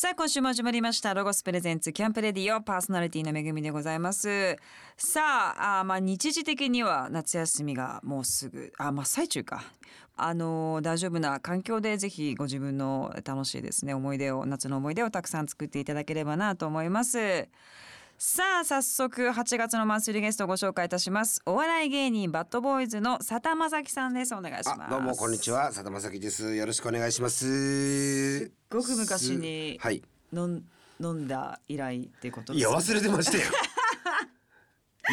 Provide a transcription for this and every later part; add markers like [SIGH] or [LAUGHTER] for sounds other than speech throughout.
さあ今週も始まりましたロゴスプレゼンツキャンプレディオパーソナリティの恵みでございます。さああまあ日時的には夏休みがもうすぐあ真っ最中か。あの大丈夫な環境でぜひご自分の楽しいですね思い出を夏の思い出をたくさん作っていただければなと思います。さあ早速8月のマンスリーゲストをご紹介いたします。お笑い芸人バッドボーイズの佐田正樹さんです。お願いします。あどうもこんにちは。佐田正樹です。よろしくお願いします。すごく昔にはい。飲ん飲んだ以来ってこといや忘れてましたよ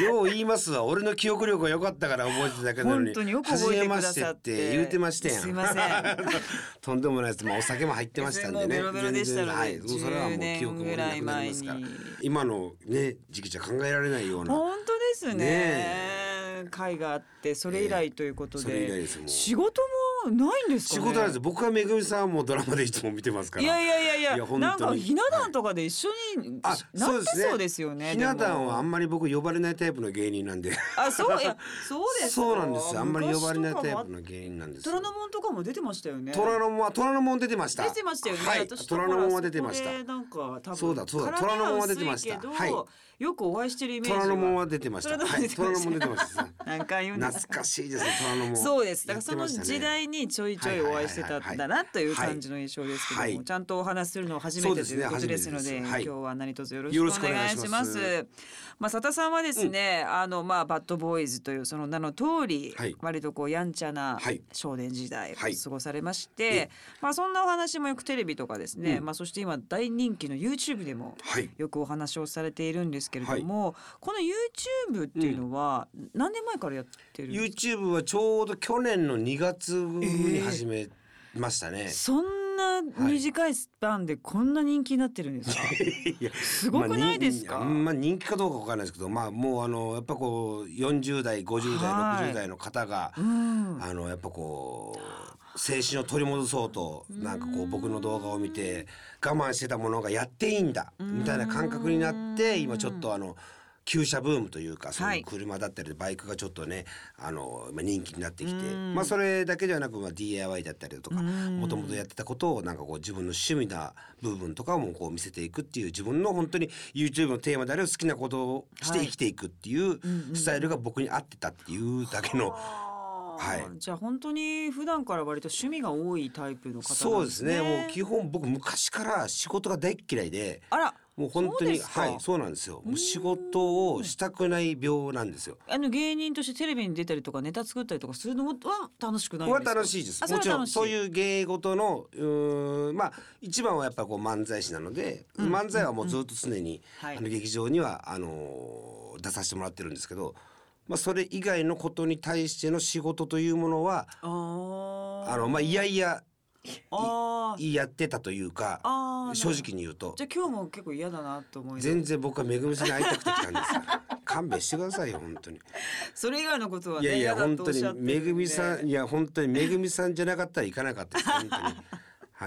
よう言いますわ。俺の記憶力が良かったから覚えてたけど本当によく覚えてくださって。初めましてって言うてましたやんすいませんとんでもないです。もうお酒も入ってましたんでね。ベロベロでしたのではい。もうそれはもう記憶もなくなりますから。10年ぐらい前に。今のね時期じゃ考えられないような。本当ですね。ね会があってそれ以来ということそれ以で、来です仕事もないんですかね。仕事なんです僕はめぐみさんはもうドラマでいつも見てますから。いやいやいやいやいやなんかひな壇とかで一緒にあなってそうですよねひな壇はあんまり僕呼ばれないタイプの芸人なんで。あそういやそうですか。そうなんですよ。あんまり呼ばれないタイプの芸人なんですよ。虎ノ門とかも出てましたよね。虎ノ門は虎ノ門出てました。出てましたよね、はい。虎ノ門は出てました。なんか多分そうだそうだ。虎ノ門は出てました。はい。よくお会いしてるイメージ虎ノ門は出てました。虎ノ門出てました。何回言うんです懐かしいですね虎ノ門。そうです。だからその時代にちょいちょいお会いしてたんだなという感じの印象ですけども、はい。ちゃんとお話しするのは初めてということですので今日は何卒よろしくお願いしまます。す。まあ佐田さんはですね、あのまあバッドボーイズというその名の通り、はい。割とこうやんちゃなはい。少年時代をはい。過ごされまして、えまあそんなお話もよくテレビとかですね、うん。まあそして今大人気の YouTube でもはい。よくお話をされているんですけれども、この YouTube っていうのは何年前からやってるんですか、YouTube はちょうど去年の2月に始めましたね、そんな短いスパンでこんな人気になってるんですか、いやすごくないですか、まあ、人まあ人気かどうかわからないですけどまあもうあのやっぱこう40代50代はい。60代の方が、うん。あのやっぱこう青春を取り戻そうとなんかこう僕の動画を見て我慢してたものがやっていいんだみたいな感覚になって今ちょっとあの旧車ブームというかそのはい車だったりバイクがちょっとねあのまあ人気になってきてうん。まあそれだけではなくまあ DIY だったりだとかうん。もともとやってたことをなんかこう自分の趣味な部分とかもこう見せていくっていう自分の本当に YouTube のテーマである好きなことをして生きていくっていうスタイルが僕に合ってたっていうだけの。あ。ーはい。じゃあ本当に普段から割と趣味が多いタイプの方そうんですね。ね。もう基本僕昔から仕事が大っ嫌いであらもう本当にはいそうなんですよ。もう仕事をしたくない病なんですよ。あの芸人としてテレビに出たりとかネタ作ったりとかするのは楽しくないんこです。かれは楽しいです。もちろんそういう芸事のうーんまあ一番はやっぱこう漫才師なので、漫才はもうずっと常に、はい。あの劇場にはあのー出させてもらってるんですけど、まあ、それ以外のことに対しての仕事というものはあのまあいやいややってたというか正直に言うと。じゃあ今日も結構嫌だなと思い全然僕はめぐみさんに会いたくて来たんですよ [LAUGHS] 勘弁してくださいよ本当に。それ以外のことはいねやいや嫌だとおっ本当にめぐみさんいや本当にめぐみさんじゃなかったら行かなかったです本当に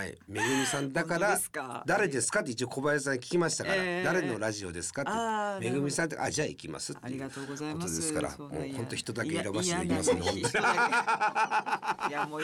はい。めぐみさんだからですか？誰ですか？って一応小林さんに聞きましたから、ええ。誰のラジオですか？ってめぐみさんってあじゃあ行きますっていうありがとうございます。ことですからもう本当人だけ選ばせていただきますんでいや本当に。いやもう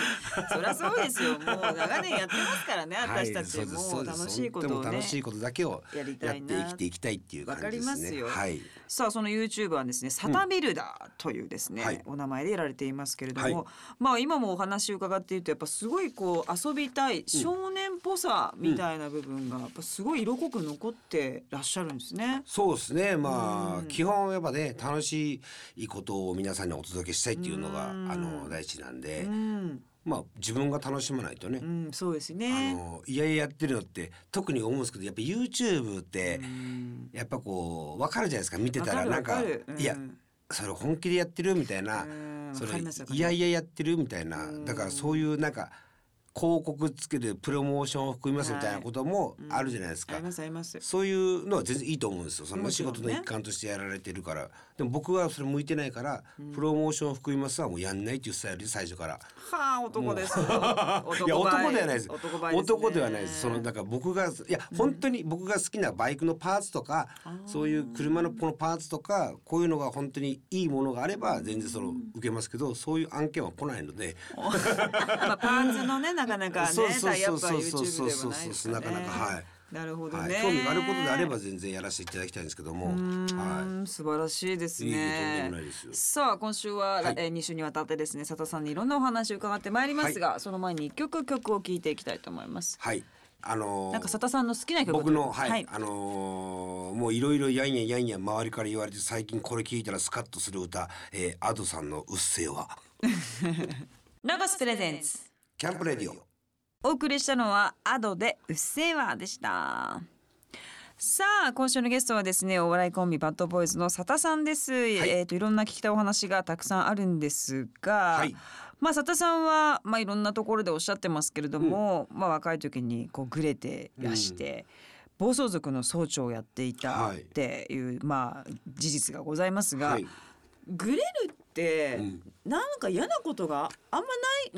そりゃそうですよ。もう長年やってますからね私たち、はいそうですもう楽しいことをね。楽。しいことだけをやって生きていきたいっていう感じですね。わかりますよ。はいさあその YouTube はですねサタビルダーというですね、はい。お名前でやられていますけれども、はい。まあ今もお話を伺っているとやっぱすごいこう遊びたい少年っぽさみたいな部分がやっぱすごい色濃く残ってらっしゃるんですね。そうですね。まあ、うん。基本やっぱね楽しいことを皆さんにお届けしたいっていうのが、うん。あの第一なんで、うん、まあ自分が楽しまないとね、うん、そうですあね。のいやいややってるのって特に思うんですけどやっぱ YouTube ってうん。やっぱこう分かるじゃないですか。見てたらわなんかわるいやうんそれ本気でやってるみたいなうん。それいやいややってるみたいなうん。だからそういうなんか広告つけるプロモーションを含みますみたいなこともあるじゃないですか。あり。ますあります。そういうのは全然いいと思うんですよ。その仕事の一環としてやられてるから。でも僕はそれ向いてないから、プロモーションを含みますはもうやんないっていうスタイルで最初から。はあ男ですよ。いや男ではないです。男前ではないです。そのだから僕がいや本当に僕が好きなバイクのパーツとか、そういう車のこのパーツとかこういうのが本当にいいものがあれば全然その受けますけど、そういう案件は来ないので。まあパーツのねなかなかねそうそうタイアップはそうそうそう YouTube でそうはないですそうなかなかはい。なるほどはい、ね、興味があることであれば全然やらせていただきたいんですけども、はん素晴らしいですね。さあ今週は、はい。えー、2週にわたってですね佐田さんにいろんなお話を伺ってまいりますが、その前に一曲曲を聴いていきたいと思います。はい、あのーなんか佐田さんの好きな曲僕のはい、はい、あのーもういろいろやんやんやんやん周りから言われて最近これ聞いたらスカッとする歌、えー、アドさんのうっせぇわ。[LAUGHS] ナゴスプレゼンツ。キャンプレディオ。お送りしたのはアドでうっせぇわでした。さあ今週のゲストはですねお笑いコンビバッドボーイズの佐田さんです、えっ、といろんな聞きたいお話がたくさんあるんですが、はい。まあ佐田さんはまあいろんなところでおっしゃってますけれども、まあ若い時にこうグレてらして、暴走族の総長をやっていたっていう、まあ事実がございますが、はい、グレるっなんか嫌なことがあんま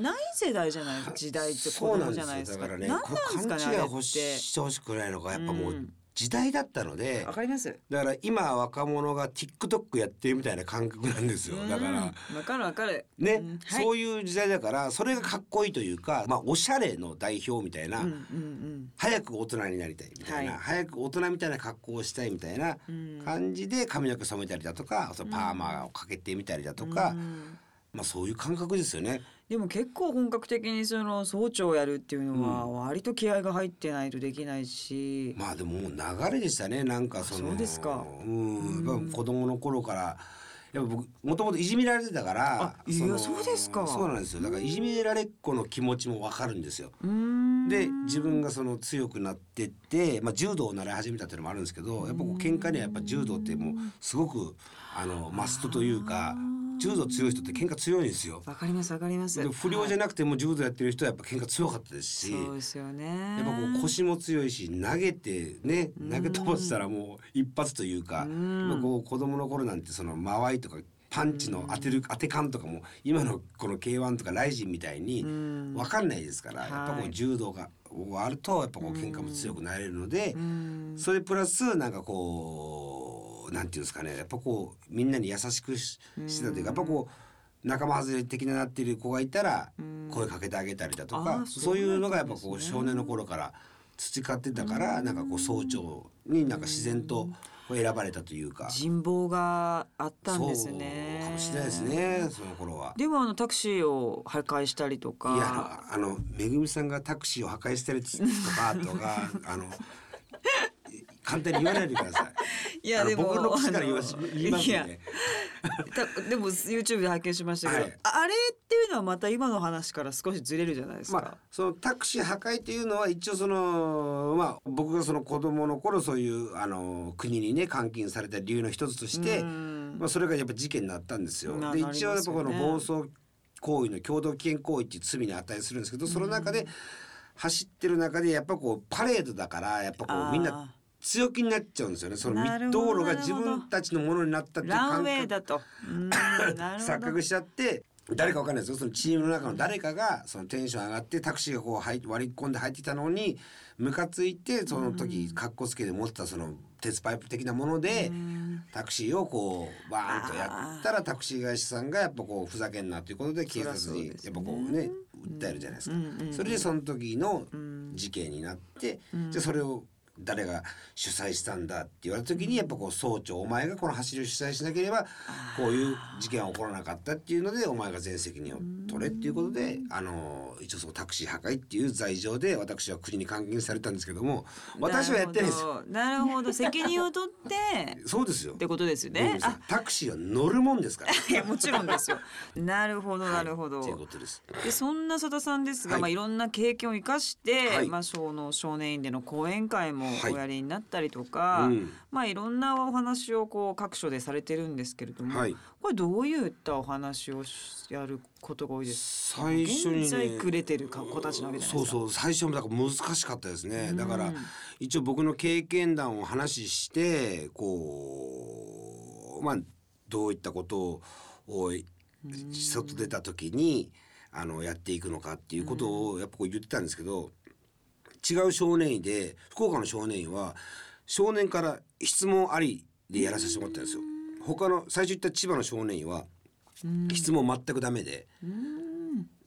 ないない世代じゃない時代って子供そうなんですじゃないですか。よだからねなんなんですかねあれっこれ勘違いをして。してほしくないのがやっぱもううん時代だったので、わかります。だから今若者が TikTok やってるみたいな感覚なんですよだから。うんわかるわかる。ね、うんはいそういう時代だからそれがかっこいいというか、まあ、おしゃれの代表みたいな、うんうん早く大人になりたいみたいな、はい早く大人みたいな格好をしたいみたいなうん感じで髪の毛染めたりだとか、そのパーマをかけてみたりだとか、うんまあそういう感覚ですよね。でも結構本格的にその総長をやるっていうのは割と気合が入ってないとできないし。まあでももう流れでしたねなんかそのそうですか。うん。やっぱ子供の頃から。やっぱ僕もともといじめられてたからあいやのそうですか。そうなんですよ。だからいじめられっ子の気持ちもわかるんですよ。で自分がその強くなってって、まあ、柔道を習い始めたっていうのもあるんですけどやっぱこう喧嘩にはやっぱ柔道ってもうすごくあのマストというか柔道強い人って喧嘩強いんですよ。わかりますわかります。で不良じゃななくても柔道やってる人はやっぱ喧嘩強かったですし。そうですよね。やっぱこう腰も強いし投げてね投げ飛ばしたらもう一発というか、んまあこう子供の頃なんてその間合いとかパンチの当てる当て感とかも今のこの K1 とかライジンみたいにん分かんないですから、はいやっぱこう柔道があるとやっぱこう喧嘩も強くなれるので、うんそれプラスなんかこうなんていうんですかねやっぱこうみんなに優しくししてたというかやっぱこう仲間外れ的ななっている子がいたら声かけてあげたりだとあかーそういうのがやっぱこう少年の頃から培ってたからなんかこう総長になんか自然と選ばれたというか人望があったんですそうね。かもしれないですねその頃は。でもあのタクシーを破壊したりとか。いやあのめぐみさんがタクシーを破壊してるとかとかあの [LAUGHS] 簡単に言わないでください。いやでも僕の口から言わ言いますよね。たでも YouTube で拝見しましたけど、はいああれっていうのはまた今の話から少しずれるじゃないですか。まあ、そのタクシー破壊というのは一応その、まあ、僕がその子供の頃そういうあの国にね監禁された理由の一つとして、うんまあ、それがやっぱ事件になったんですよ。なで一応やっぱこの暴走行為の共同危険行為っていう罪に値するんですけどその中で走ってる中でやっぱこうパレードだからやっぱこうみんな強気になっちゃうんですよね。その道路が自分たちのものになったっていう感覚。錯覚。しちゃって誰かわかんないですよ。そのチームの中の誰かがそのテンション上がってタクシーがこう入割り込んで入ってきたのにムカついてその時かっこつけて持ってたその鉄パイプ的なものでタクシーをこうバーンとやったらタクシー会社さんがやっぱこうふざけんなということで警察にやっぱこうね訴えるじゃないですか。それでその時の事件になってじゃあそれを誰が主催したんだって言われた時にやっぱこう総長お前がこの走りを主催しなければこういう事件は起こらなかったっていうのでお前が全責任を取れっていうことであの一応そのタクシー破壊っていう罪状で私は国に監禁されたんですけども私はやってないですよ。なるほど。責任を取って [LAUGHS] そうですよ。ってことですよね。タクシーは乗るもんですから。[LAUGHS] いやもちろんですよ。なるほどなるほど。ということです。でそんな佐田さんですが、はい。まあいろんな経験を生かして、はい。まあ小の少年院での講演会もはいおやりになったりとか、うん。まあいろんなお話をこう各所でされてるんですけれども、はい。これどういったお話をしやることが多いですか？最初にね現在くれてる子たちなわけ。そうそう最初もだから難しかったですね。だから一応僕の経験談を話してこうまあどういったことを外出た時にあのやっていくのかっていうことをやっぱこう言ってたんですけど違う少年院で福岡の少年院は少年から質問ありでやらせてもらったんですよ。他の最初言った千葉の少年院は質問全くダメで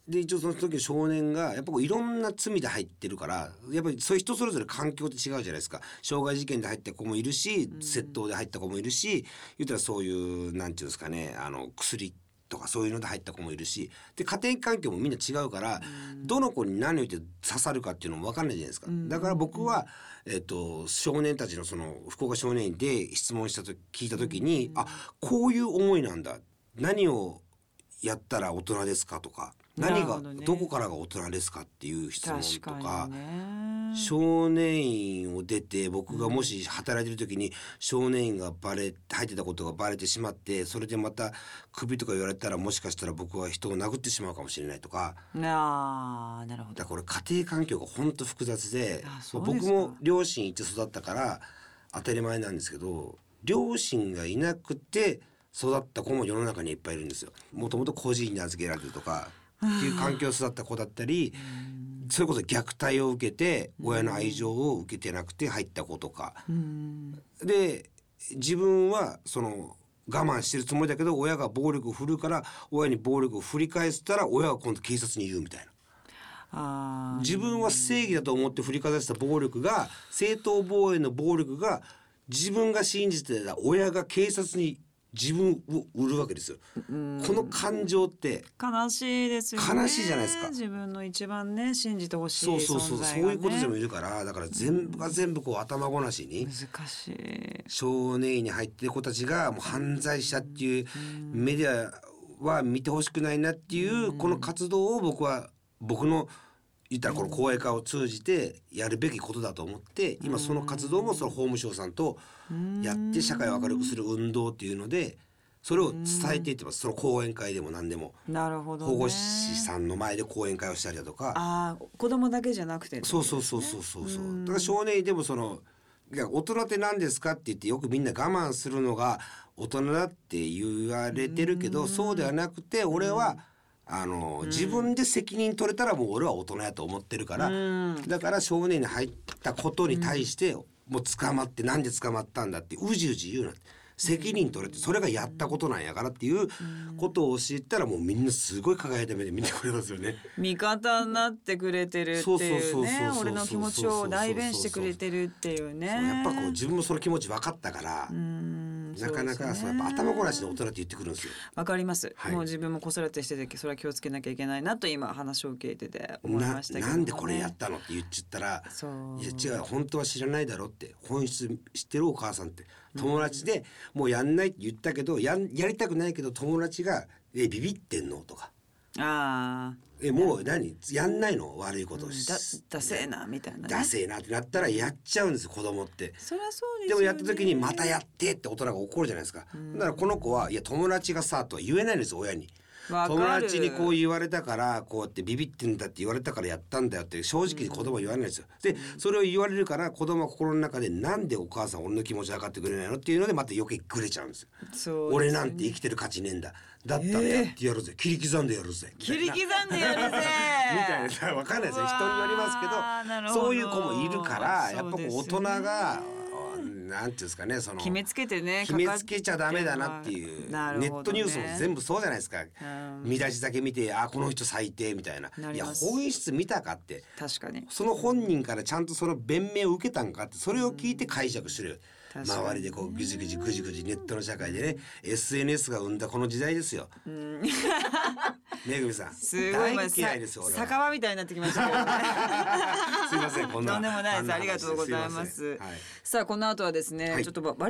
で一応その時少年がやっぱこういろんな罪で入ってるからやっぱりそういう人それぞれ環境って違うじゃないですか傷害事件で入った子もいるし窃盗で入った子もいるし言ったらそういうなんていうんですかねあの薬とかそういうので入った子もいるしで家庭環境もみんな違うからどの子に何を言って刺さるかっていうのも分かんないじゃないですか。だから僕は、えっと少年たちのその福岡少年院で質問したと聞いた時にあこういう思いなんだ。何をやったら大人ですかとか何がどこからが大人ですかっていう質問確とか少年院を出て僕がもし働いてる時に少年院がバレ入ってたことがバレてしまってそれでまたクビとか言われたらもしかしたら僕は人を殴ってしまうかもしれないとか。ああなるほど。だからこれ家庭環境が本当複雑で僕も両親いて育ったから当たり前なんですけど両親がいなくて育った子も世の中にいっぱいいるんですよ。もともと孤児院に預けられてるとかっていう環境を育った子だったりそれこそ虐待を受けて親の愛情を受けてなくて入った子とか。うんで自分はその我慢してるつもりだけど親が暴力を振るうから親に暴力を振り返したら親が今度警察に言うみたいな。自分は正義だと思って振りかざした暴力が正当防衛の暴力が自分が信じてた親が警察に自分を売るわけですよ。この感情って悲しいですよね。悲しいじゃないですか。自分の一番ね信じてほしいそうそうそう、そういうことでもいるからだから全部が全部こう頭ごなしに難しい。少年院に入ってる子たちがもう犯罪者っていうメディアは見てほしくないなっていうこの活動を僕は僕の言ったらこの公営化を通じてやるべきことだと思って今その活動もその法務省さんとやって社会を明るくする運動っていうのでそれを伝えていってます。その講演会でも何でも。なるほど、ね、保護士さんの前で講演会をしたりだとか。ああ子供だけじゃなくてってそうそうそうそうそうそう。だから少年院でもそのいや大人って何ですかって言ってよくみんな我慢するのが大人だって言われてるけどそうではなくて俺はあの自分で責任取れたらもう俺は大人やと思ってるからだから少年に入ったことに対してもう捕まってなんで捕まったんだってうじうじ言うな責任取れてそれがやったことなんやからっていうことを教えたらもうみんなすごい輝いた目で見てくれますよね。味方になってくれてるっていうね俺の気持ちを代弁してくれてるっていうね。やっぱこう自分もその気持ち分かったからうんなかなかねやっぱ頭ごなしの大人って言ってくるんですよ。わかります、はい。もう自分も子育てしててそれは気をつけなきゃいけないなと今話を受けてて思いなましたけどもね。なんでこれやったのって言っちゃったらいや違う本当は知らないだろって本質知ってるお母さんって。友達でもうやんないって言ったけどやんやりたくないけど友達が「えビビってんの?」とか。あ「えもう何？やんないの？悪いことあしだだせえなみたいな、ね、ダセえな」ってなったらやっちゃうんですよ子供って。そりゃそうですね、もやった時に「またやって」って大人が怒るじゃないですか。だからこの子は「いや友達がさ」とは言えないんですよ親に。友達にこう言われたからこうやってビビってんだって言われたからやったんだよって正直に子供は言わないんですよ。でそれを言われるから子供は心の中でなんでお母さん俺の気持ち分かってくれないのっていうのでまた余計くれちゃうんですよ。そうですよね俺なんて生きてる価値ねえんだ。だったらやってやるぜ、切り刻んでやるぜ。切り刻んでやるぜ。[LAUGHS] みたいな。わかんないですよ。人によりますけどそういう子もいるからやっぱ大人がなんていうんですかねその決めつけてね決めつけちゃダメだなっていうね。ネットニュースも全部そうじゃないですか。ん。見出しだけ見てあこの人最低みたいな。ないりや本質見たかって。確かに。その本人からちゃんとその弁明を受けたんかってそれを聞いて解釈する。確かに周りでこうぐじぐじぐじぐじネットの社会でね SNS が生んだこの時代ですよ。めぐみさん [LAUGHS] すごい大今嫌いですよ俺は。酒場みたいになってきました [LAUGHS] すいませんこんなとんでもないです。ありがとうござい話ます。はい。さあこの後はですね、はい。ちょっと我々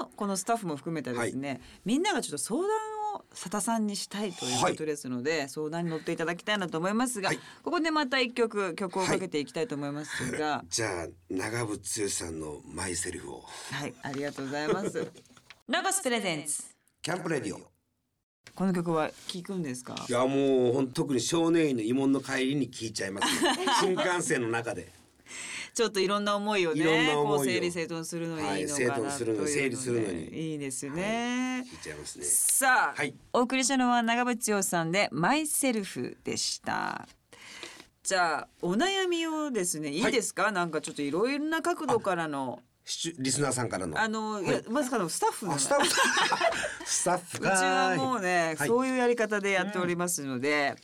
のこのスタッフも含めてですね、みんながちょっと相談を佐田さんにしたいということですので、相談に乗っていただきたいなと思いますが、はい。ここでまた一曲曲をかけていきたいと思いますが、[LAUGHS] じゃあ長渕剛さんのマイセリフを。はい、ありがとうございます。ロゴスプレゼンツ。キャンプレディオ。この曲は聞くんですか？い。やもうほん特に少年院の慰問の帰りに聞いちゃいます、ね、[LAUGHS] 新幹線の中でちょっといろんな思いをね、いろんな思いを。こう整理整頓するのにいいのかな、はい整頓するのにという整理するのにいい。ですね。聞いちゃいますね。さあ、はい。お送りしたのは長渕剛さんでマイセルフでした。じゃあお悩みをですねい。いですか、なんかちょっといろいろな角度からの。リスナーさんからの。あの、いやまさかのスタッフスタッフ。[LAUGHS] スタッフうちはがもうね、はい。そういうやり方でやっておりますので、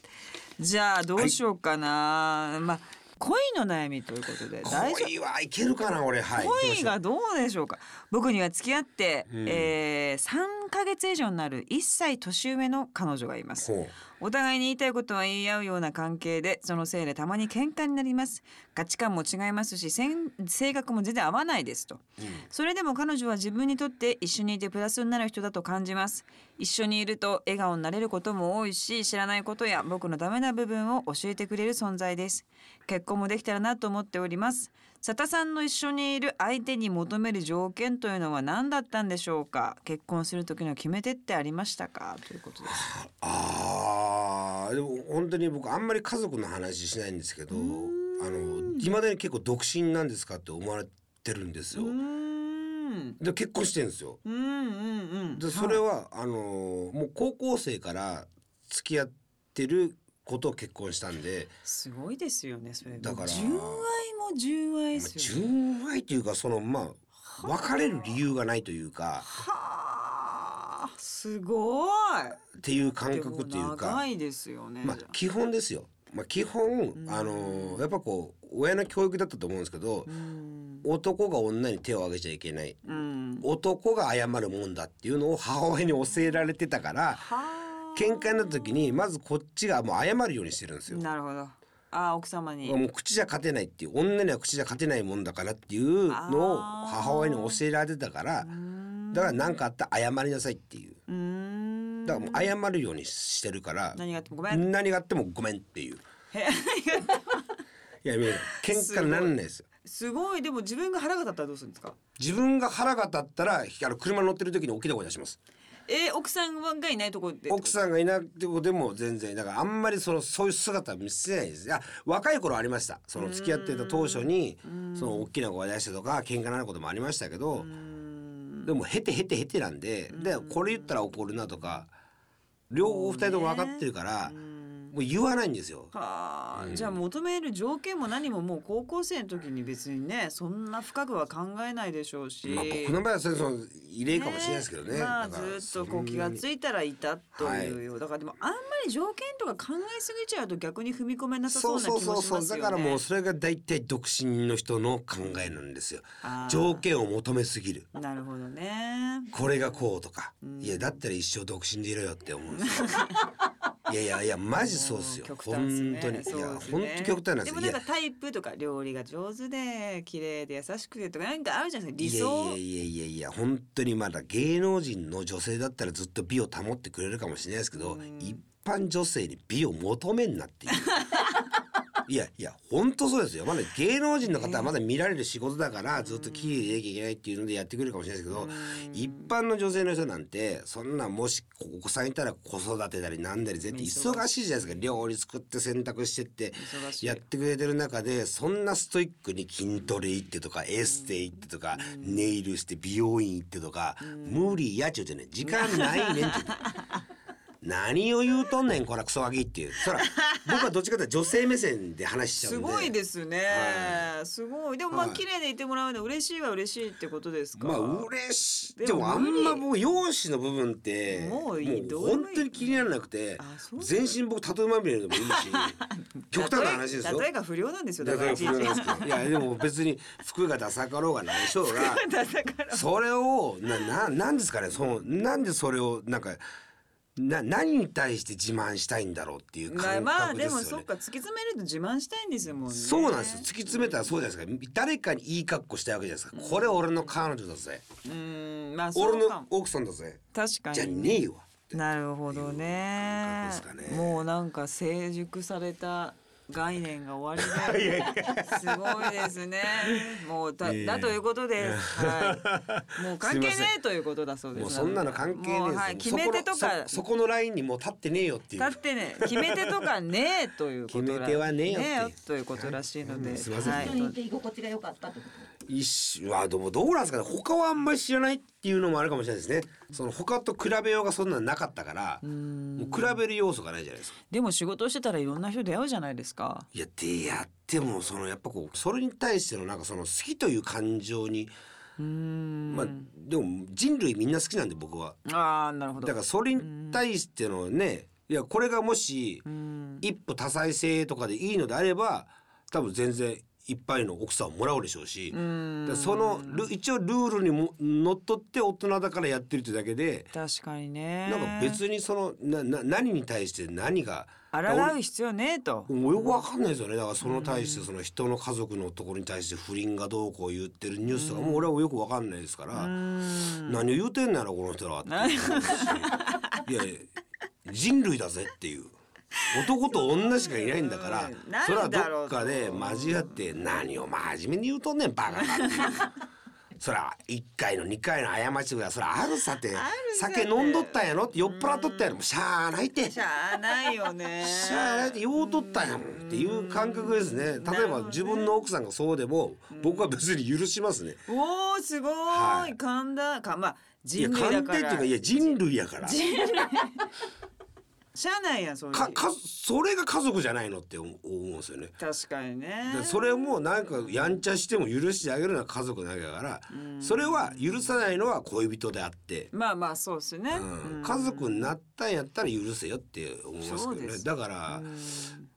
じゃあどうしようかな、まあ恋の悩みということで大丈夫？恋はいけるかな俺。はい。恋がどうでしょうか？僕には付き合って、うん。えー、3ヶ月以上になる1歳年上の彼女がいます。ほお互いに言いたいことは言い合うような関係でそのせいでたまに喧嘩になります。価値観も違いますし性格も全然合わないですと。う、うん。それでも彼女は自分にとって一緒にいてプラスになる人だと感じます。一緒にいると笑顔になれることも多いし知らないことや僕のダメな部分を教えてくれる存在です。結婚もできたらなと思っております佐田さんの一緒にいる相手に求める条件というのは何だったんでしょうか？結婚する時の決め手ってありましたか？ということです。あーでも本当に僕あんまり家族の話しないんですけどあのいまだに結構独身なんですかって思われてるんですよ。で結婚してるんですよ。うんうんうん。でそれは、あのもう高校生から付き合ってることを結婚したんで、すごいですよねそれ。だから純愛も純愛でまあすよね。純愛というかそのまあ別れる理由がないというか。はあすごい。っていう感覚というか。長いですよね、まあ基本ですよ。まあ基本あのやっぱこう親の教育だったと思うんですけどうん。男が女に手を挙げちゃいけない。うん。男が謝るもんだっていうのを母親に教えられてたからはあ。喧嘩になった時にまずこっちがもう謝るようにしてるんですよ。なるほどあ奥様に。もう口じゃ勝てないっていう女には口じゃ勝てないもんだからっていうのを母親に教えられてたからだから何かあったら謝りなさいっていう。だからもう謝るようにしてるから何があってもごめん。何があってもごめんっていう。へいやいや喧嘩にならないですよ。すごい。でも自分が腹が立ったらどうするんですか？自分が腹が立ったらあの車乗ってる時に大きな声出しますえ奥さんがいないところで奥さんがいなくてもでも全然だからあんまりそのそういう姿は見せないです。いや若い頃ありました。その付き合ってた当初にその大きな声出してとか喧嘩になることもありましたけどでもへてへてへてなんででこれ言ったら怒るなとか両方二人とも分かってるからうんもう言わないんですよ。はあ、うんじゃあ求める条件も何ももう高校生の時に別にねそんな深くは考えないでしょうし、まあ僕の場合はそれその異例かもしれないですけどね。まあずっとこう気がついたらいたというよう、だからでもあんまり条件とか考えすぎちゃうと逆に踏み込めなさそそううな気そうそうそうもしますよね。だからもうそれが大体独身の人の考えなんですよ。条件を求めすぎる。なるほどね。これがこうとか、うんいやだったら一生独身でいろよって思うんですよ。[LAUGHS] いやいやいやマジそうっすよ。極本端っすね。当に、いや本ね当極端なんですよ。いやでもなんかタイプとか料理が上手で綺麗で優しくてとかなんかあるじゃないですか。理想いやいやいやいやいや本当にまだ芸能人の女性だったらずっと美を保ってくれるかもしれないですけど、うん。一般女性に美を求めんなっていう。いやいや本当そうですよ。まだ芸能人の方はまだ見られる仕事だからずっと綺麗でいなきゃいけないっていうのでやってくれるかもしれないですけど、一般の女性の人なんてそんなもしお子さんいたら子育てたりなんだり絶対忙しい。じゃないですか。料理作って洗濯してってやってくれてる中でそんなストイックに筋トレ行ってとかエステ行ってとかネイルして美容院行ってとか無理やっちゅうてね時間ないねんって [LAUGHS] 何を言うとんねんこらクソガキっていう。そら [LAUGHS] 僕はどっちかというと女性目線で話しちゃうんで。すごいですね、はすごい。でもまあはい。綺麗でいてもらうの嬉しいは嬉しいってことですか？まあ嬉しい。ででもあんま僕容姿の部分ってもう本当に気にならなくて全身僕タトゥーまみれでもいいし [LAUGHS] 極端な話ですよ。例えが不良なんですよだから不良なんですけど [LAUGHS] いやでも別に服がダサかろうが何しようがそれをなななんですかねそのなんでそれをなんかな何に対して自慢したいんだろうっていうまあ感まあ覚でよね。ですもそっか突き詰めると自慢したいんですよもんね。そうなんですよ。突き詰めたらそうじゃないですか。誰かにいい格好したいわけじゃないですか。これ俺の彼女だぜ。うんまあそ俺の奥さんだぜ。確かに。じゃねえわなるほどね。ね。もうなんか成熟された概念が終わりで [LAUGHS] すごいですね。もうだいやいやだということです。はい。もう [LAUGHS] 関係ねえということだそうです。もうそんなの関係ねえはい決め手とかそこのそそこのラインにもう立ってねえよっていう。だってね決め手とかねえということら [LAUGHS] 決め手はねえよという。ことらしいので、うんすいません。はい。人にいて居心地が良かったってこと一緒はでもどうなんですかね。他はあんまり知らないっていうのもあるかもしれないですね。その他と比べようがそんなのなかったからうん。もう比べる要素がないじゃないですか。でも仕事してたらいろんな人出会うじゃないですかいやでやってもそのやっぱこうそれに対してのなんかその好きという感情にうん。まあでも人類みんな好きなんで僕は。ああなるほど。だからそれに対してのねいやこれがもしうん。一夫多妻制とかでいいのであれば多分全然いっぱいの奥さんをもらうでしょうし、そのル一応ルールにものっとって大人だからやってるってだけで、確かにね。なんか別にそのなな何に対して何が抗う必要ねえと。もうよくわかんないですよね。だからその対してその人の家族のところに対して不倫がどうこう言ってるニュースとかもう俺はよくわかんないですから、うん。何を言うてんのやろこの人らって [LAUGHS] いやいや人類だぜっていう [LAUGHS] 男と女しかいないんだからうんそれはどっかで交わって何を真面目に言うとんねんバカだって。[LAUGHS] そら1回の2回の過ちぐらいそらあるさて酒飲んどったんやろって酔っ払っとったんやろ。もうしゃあないって。しゃあないよね。しゃあないって言うとったんやもんっていう感覚ですね。例えば自分の奥さんがそうでも僕は別に許しますね。おーすごい、はい。神田かまあいや人類だから。鑑定っていうかいや人類やからしゃあないやんそういうかかそれが家族じゃないのって思思うんですよね。確かにね。でそれもなんかやんちゃしても許してあげるのは家族なわけだからそれは許さないのは恋人であって、まあまあそうですね、うん。うん。家族になったんやったら許せよって思いますけどね。だから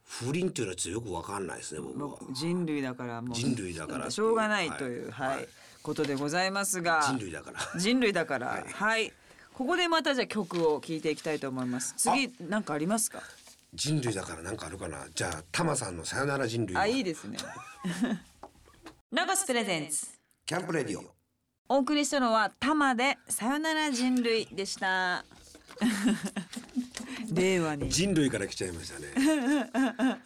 不倫っていうのはちょっとよくわかんないですね僕は。人類だからもう。人類だからしょうがないというはい、はい。ことでございますが。人類だから。人類だから。はい。はい、ここでまたじゃあ曲を聴いていきたいと思います。次なんかありますか？人類だからなんかあるかな？じゃあタマさんのさよなら人類はあいいですね。ロゴスプレゼンツ。キャンプレディオ。お送りしたのはタマでさよなら人類でした。[LAUGHS] 令和に。人類から来ちゃいましたね [LAUGHS]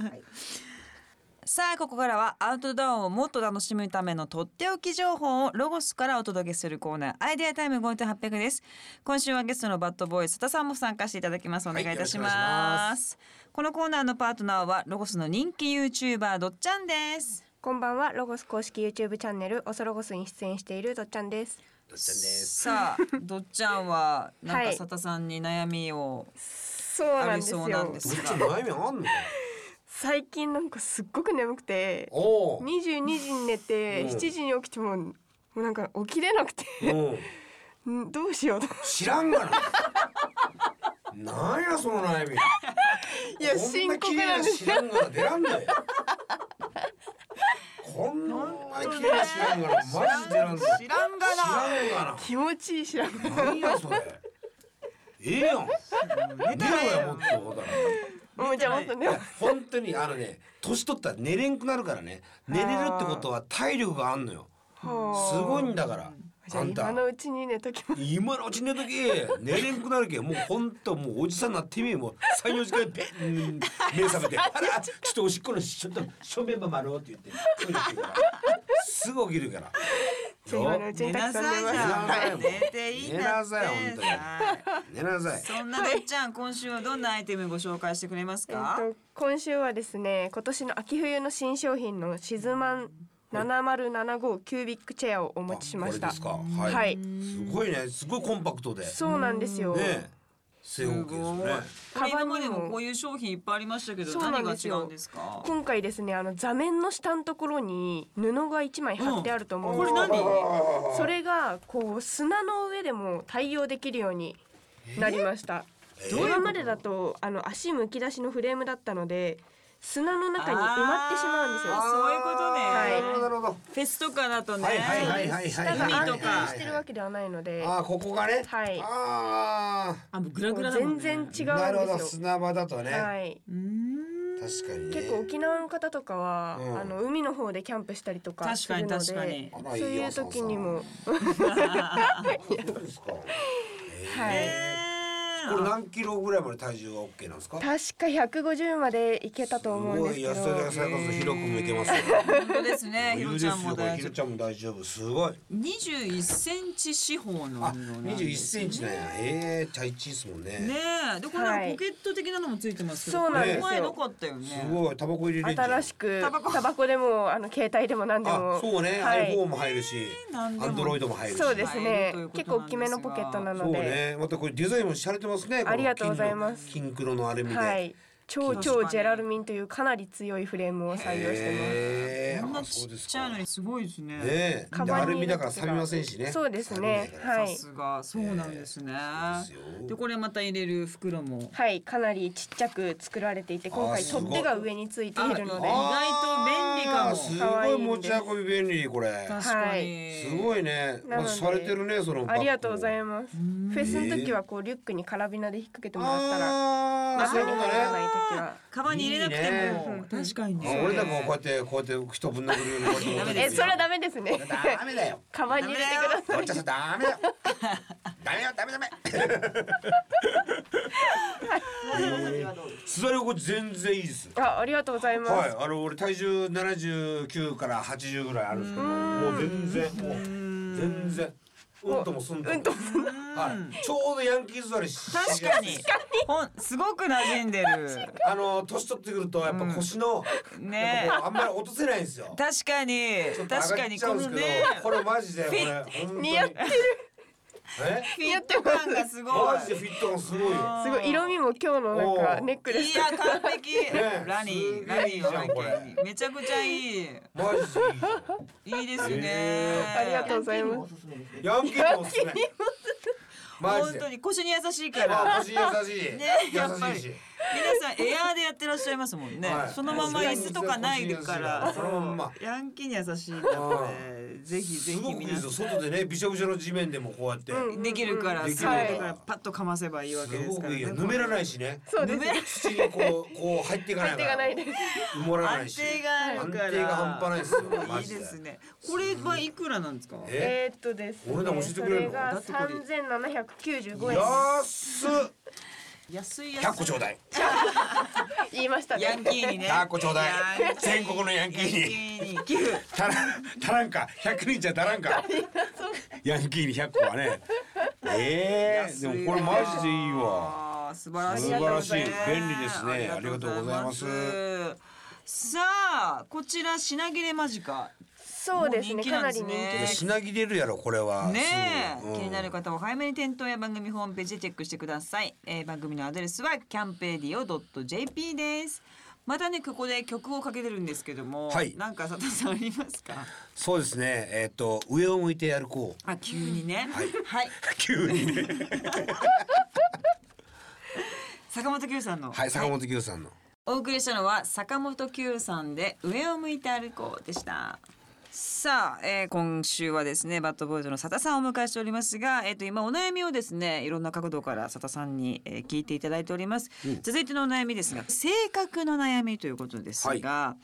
さあここからはアウトドアをもっと楽しむためのとっておき情報をロゴスからお届けするコーナーアイデアタイム5800です。今週はゲストのバッドボーイスタさんも参加していただきます。お願いいたします,、はいこのコーナーのパートナーはロゴスの人気 YouTuber どっちゃんです。こんばんはロゴス公式 YouTube チャンネルおそロゴスに出演しているどっちゃんです。どっちゃんです。さあどっちゃんはなんかはい。佐田さんに悩みをそうありなんですよ。そうなんですどっちゃん悩みあんの？最近なんかすっごく眠くておお22時に寝てうん7時に起きてももうなんか起きれなくてうんん [LAUGHS] どうしようと知らんがな。なんやその悩み。いや深刻なんです知らんがな出らんだよ。こんな綺麗な知らんがなマジ出らん。知らんがな知らんが気持ちいい知らんな。なんやそれ。ええやん。寝ろやもっとほだもうじゃ。本当にあのね年取ったら寝れんくなるからね。寝れるってことは体力があんのよ。すごいんだから。ああんた。今のうちに寝とき今のうち寝とき寝れんくなるけん。もうほんともうおじさんになってみもう三四時間ペン目覚めて「[LAUGHS] あらちょっとおしっこのちょっと正面ばまろう」って言って。すぐ起きるからじゃあ今のうちにた寝なさくさん寝ますいじゃん。はい。寝てい。いんだって寝なさい。本当に。はい。寝なさいそんなどっちゃん今週はどんなアイテムご紹介してくれますえか、っと今週はですね今年の秋冬の新商品のシズマン7075キュービックチェアをお持ちしました。あこれですか。はい、はい。すごいね。すごいコンパクトで。ねそうなんですよ、え正方形ですよねこれ今までもこういう商品いっぱいありましたけど何が違うんですか？今回ですねあの座面の下のところに布が一枚貼ってあると思うんこれですけど、何？それがこう砂の上でも対応できるようになりました、え今までだとあの足むき出しのフレームだったので砂の中に埋まってしまうんですよ。そういうことね。はい。なるほど。なるほどフェスとかだとね、はいはいはいはい下はい。が安海とか。定してるわけではないので。あーここがね。はい。ああもうグラグラ全然違うんですあなるほどよ砂場だとね、はい、うーん確かにね。結構沖縄の方とかは、うん。あの海の方でキャンプしたりとかするので確かに。確かにそういう時にも。[LAUGHS] [LAUGHS] はいえーこれ何キロぐらいまで体重が OK なんですか？確か150までいけたと思うんですけど。すごい安田さんこそ広くもいけますよ。本当ですねひろちゃんもこれ大丈夫。ひろちゃんも大丈夫。すごい。21センチ四方のあ十一センチなんや。ええチャイチーっすもんね。ねえ。でこれはい。ポケット的なのもついてますけどそうなんです前なかったよね。すごい。タバコ入れれんじゃん。新しくタバコ。タバコでもあの携帯でも何でも。あそうね、はい。iPhone も入るしアンドロイドも入るし。そうです入ね結構大きめのポケットなそうので、ね。またこれデザインも洒落てますね。ありがとうございます。金黒のアルミで、はい。超超ジェラルミンというかなり強いフレームを採用してへーこんなあそうですかちっちゃいのにすごいですね。ねえ。カバンにでアルミだから錆びませんしね。そうですね。はい。さすが。そうなんですね。でこれまた入れる袋も。ます。はい、かなりちっちゃく作られていて、今回取っ手が上についているので、あ意外とすごい持ち運び便利これ確かに。すごいねなのでされてるねそのありがとうございます。んフェスの時はこうリュックにカラビナで引っ掛けてもらったら、あそういうこと中に入らないね時は。カバンに入れなくても確かにね。あ俺なんかこうやってこうやって人ぶん殴るようにえ、それはダメですね。ダメだよ [LAUGHS] カバンに入れてください。俺ちゃダメだよダメよダメダメ。[LAUGHS] 座り心地全然いいです。あ、ありがとうございます。はい、あの俺体重79から80ぐらいあるんですけど、もう全然もう全然。うんともすんとも、うんとも。はい、ちょうどヤンキー座りし確かに。ほんすごく馴染んでる。[LAUGHS] あの年取ってくるとやっぱ腰の、ね。あんまり落とせないんですよ。確かに。確かに。このね。これマジでこれ本当に。似合ってる。え？フィット感がすごい。マジでフィット感すごいよ。すごい色味も今日のなんかネックレスい。や完璧。ねラニーラニー [LAUGHS] めちゃくちゃいい。マジでいいですね。へありがとうございます。ヤンキーもおすすめ。マジで。本当に腰に優しいから。あ腰優しい。ねやっぱり優しいし。皆さんエアーでやってらっしゃいますもんね、はいそのまま椅子とかないからそのまんまヤンキーに優しいんだこれぜひぜすごくいいですよ。ひ皆さ外でね、びしょびしょの地面でもこうやって。うんんできるからできるからパッとかませばいいわけすですからごくいいよ。ぬめらないしね。そうです。ぬめら土にこうこう入っていかない入っていから。かないです。埋もらないし。安定があるから安定が半端ないですよ。マいいジで。ですねこれはいくらなんですか？え？えーっとですね。お値段教えてくれるの？それがだってこれ三千七百九十五円。安っ。安い安い。100個ちょうだい。[LAUGHS] 言いましたね。ヤンキーにね。100個ちょうだい。全国のヤンキーに。ヤンキーに。寄付足らん足らんか。100人じゃ足らんか。[LAUGHS] ヤンキーに100個はね。ええでもこれマジでいいわ。素晴らしい。素晴らしい。です。ね便利ですね。ありがとうございます。さあこちら品切れ間近そうですね。かなんですねなり人気です。品切れるやろこれは。ねえ、うん気になる方は早めに店頭や番組ホームページでチェックしてください、えー、番組のアドレスはキャンペディオ .jp ですまたねここで曲をかけてるんですけども、はいなんか佐藤さんありますか？そうですね。えっ、と上を向いて歩こう。あ急にねはいはい、急にね。坂本九さんの、はい坂本九さんの。お送りしたのは坂本九さんで上を向いて歩こうでした。さあ、えー今週はですねバッドボーイズの佐田さんをお迎えしておりますが、えー、と今お悩みをですねいろんな角度から佐田さんに、えー聞いていただいております、続いてのお悩みですが性格の悩みということですが、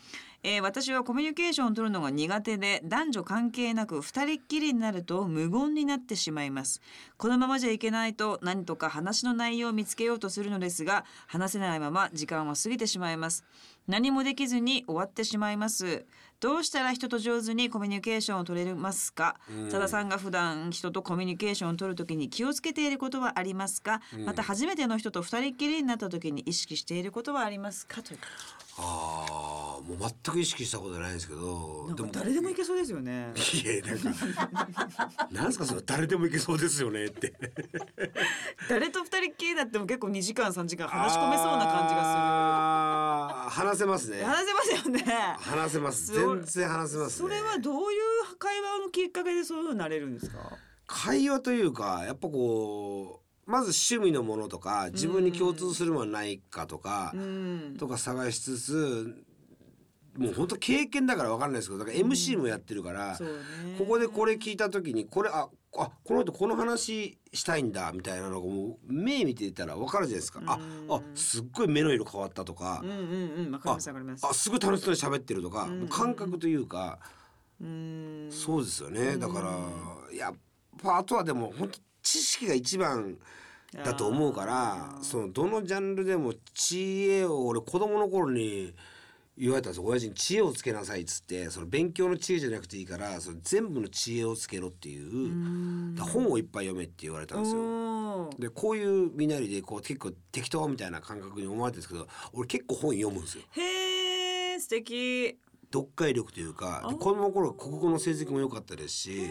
えー私はコミュニケーションを取るのが苦手で男女関係なく二人っきりになると無言になってしまいます。このままじゃいけないと何とか話の内容を見つけようとするのですが話せないまま時間は過ぎてしまいます。何もできずに終わってしまいますどうしたら人と上手にコミュニケーションを取れますか？佐田さんが普段人とコミュニケーションを取るときに気をつけていることはありますか、また初めての人と二人っきりになったときに意識していることはありますか？というああもう全く意識したことないんですけど。なんか誰でもいけそうですよねいやなんかなんすかその誰でもいけそうですよねって。誰と二人っきりだっても結構2時間3時間話し込めそうな感じががする。話せますね。話せますよね話せます。そ全然話せます、ね。それはどういう会話のきっかけでそういうふうになれるんですか？会話というかやっぱこうまず趣味のものとか自分に共通するものはないかとか、うん。とか探しつつもう本当経験だから分かんないですけどだから MC もやってるから、そうね。ここでこれ聞いた時にこれああこの人この話したいんだみたいなのがもう目見てたら分かるじゃないですか、ああすっごい目の色変わったとか、あす。ごい楽しそうに喋ってるとか、もう感覚というか、うん。そうですよね。だからやっぱあとはでも本当知識が一番だと思うからそのどのジャンルでも知恵を俺子供の頃に言われたんですよ。親父に知恵をつけなさいっつってその勉強の知恵じゃなくていいからその全部の知恵をつけろっていう本をいっぱい読めって言われたんですよ。でこういう身なりでこう結構適当みたいな感覚に思われてるんですけど俺結構本読むんですよ。へえ素敵。読解力というかで子供の頃国語の成績も良かったですし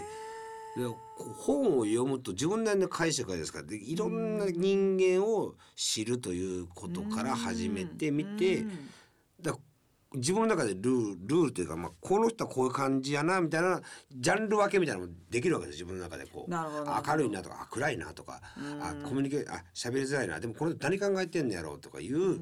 本を読むと自分なりの解釈がですからでいろんな人間を知るということから始めてみてだ自分の中でルールルールというか、まあ、この人はこういう感じやなみたいなジャンル分けみたいなのもできるわけです自分の中でこう。明るいなとかあ暗いなとかあコミュニケーあ喋りづらいなでもこの人何考えてんのやろうとかいう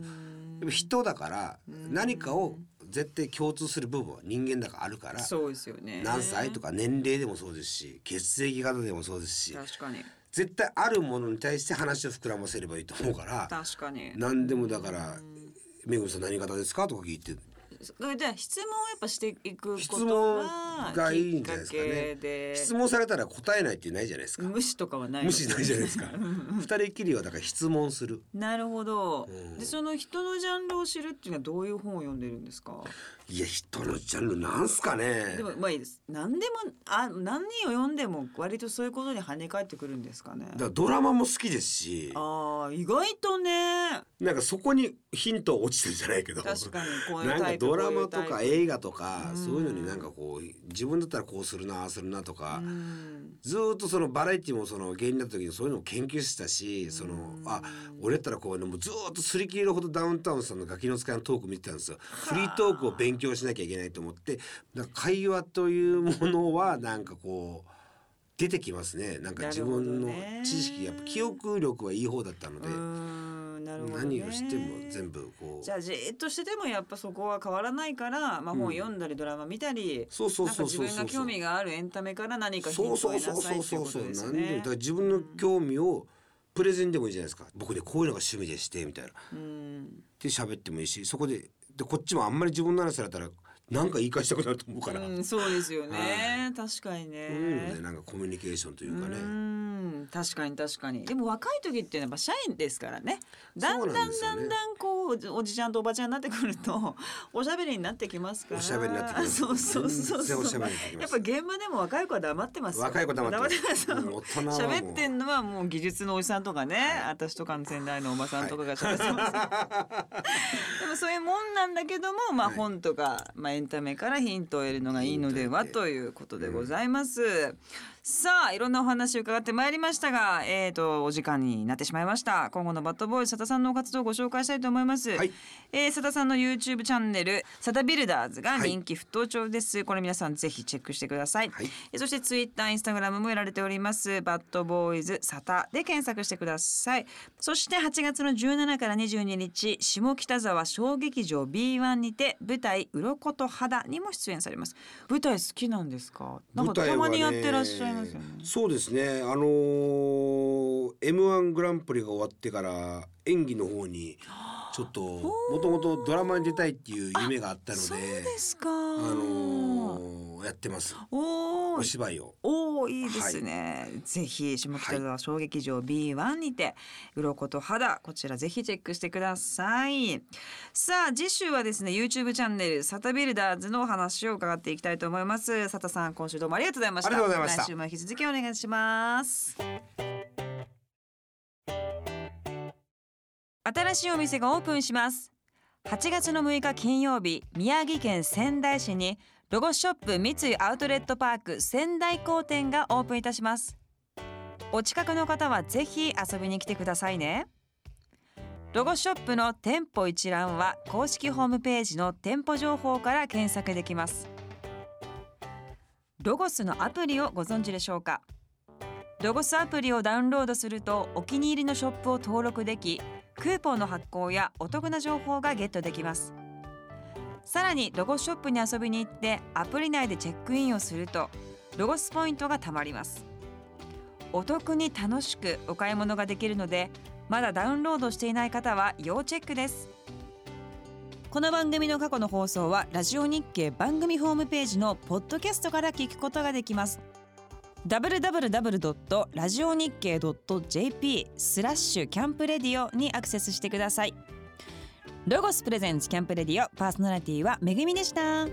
人だから何かを絶対共通する部分は人間だからあるからそうですよね。何歳とか年齢でもそうですし血液型でもそうですし確かに。絶対あるものに対して話を膨らませればいいと思うから確かに。何でもだから「めぐみさん何型ですか?」とか聞いてじゃあ質問をやっぱしていく質こと問ががいいんじゃないですかねで。質問されたら答えないってないじゃないですか。無視とかはない。無視ないじゃないですか。[LAUGHS] 二人きりはだから質問する。なるほど、うん。でその人のジャンルを知るっていうのはどういう本を読んでるんですか？いや人のジャンルなんすかね。でもまあいいです。何でもあ何人を読んでも割とそういうことに跳ね返ってくるんですかね。だドラマも好きですし。あー意外とね。なんかそこにヒント落ちてるじゃないけど。確かにこういうタイプドラマとか映画とかうん。そういうのになんかこう自分だったらこうするなああするなとかうん。ずーっとそのバラエティもその芸人だった時にそういうのを研究してたしそのあ俺だったらこういうのもうずーっと擦り切れるほどダウンタウンさんのガキの使いのトーク見てたんですよ。フリートークを勉強しなきゃいけないと思って。会話というものはなんかこう出てきますね。なんか自分の知識やっぱ記憶力はいい方だったので。ね、何をしても全部こう。じゃあじーっとしててもやっぱそこは変わらないから、まあ、本読んだりドラマ見たり、そうそうなんか自分が興味があるエンタメから何かヒントを得なさいっていうそうそうそうことですだから自分の興味をプレゼンでもいいじゃないですか。僕ねこういうのが趣味でしてみたいな。うん。で喋ってもいいしそこででこっちもあんまり自分の話されたらなんか言い返したくなると思うから、うん、そうですよね。確かにね。そういうのでなんかコミュニケーションというかね、うん確かに確かに。でも若い時ってやっぱ社員ですからね。だんだんだんだんこうおじちゃんとおばちゃんになってくると [LAUGHS] おしゃべりになってきますから。おしゃべりになってきますそうそうそうそう。やっぱ現場でも若い子は黙ってます。よ若い子黙ってます喋ってんのはもう技術のおじさんとかね、私とかの先代のおばさんとかが喋ってます、[LAUGHS] でもそういうもんなんだけども、まあ、はい。本とか、まあ、エンタメからヒントを得るのがいいのではということでございます。さあいろんなお話を伺ってまいりましたが、えー、とお時間になってしまいました。今後のバッドボーイズ佐田さんの活動をご紹介したいと思います、はい。えー佐田さんの YouTube チャンネル佐田ビルダーズがはい人気沸騰中です、これ皆さんぜひチェックしてください、はい。えーそして Twitter、Instagram もやられております。バッドボーイズ佐田で検索してください。そして8月の17から22日下北沢小劇場 B1 にて舞台鱗と肌にも出演されます。舞台好きなんですか？なんかたまにやってらっしゃいますよね。そうですね。あのー、M1 グランプリが終わってから演技の方にちょっともともとドラマに出たいっていう夢があったのでですか。あのー、やってます。おー。お芝居を。おおいいですね、ぜひ下北沢小劇場 B1 にて鱗と肌こちらぜひチェックしてください。さあ次週はですね YouTube チャンネルサタビルダーズのお話を伺っていきたいと思います。佐田さん今週どうもありがとうございました。ありがとうございました。来週も引き続きお願いします。新しいお店がオープンします。8月の6日金曜日宮城県仙台市にロゴスショップ三井アウトレットパーク仙台校店がオープンいたします。お近くの方はぜひ遊びに来てくださいね。ロゴスショップの店舗一覧は公式ホームページの店舗情報から検索できます。ロゴスのアプリをご存知でしょうか？ロゴスアプリをダウンロードするとお気に入りのショップを登録できクーポンの発行やお得な情報がゲットできます。さらにロゴショップに遊びに行ってアプリ内でチェックインをするとロゴスポイントが貯まります。お得に楽しくお買い物ができるのでまだダウンロードしていない方は要チェックです。この番組の過去の放送はラジオ日経番組ホームページのポッドキャストから聞くことができます。www. ラジオ日経 .jp スラッシュキャンプレディオにアクセスしてください。ロゴスプレゼンツキャンプレディオパーソナリティはめぐみでした。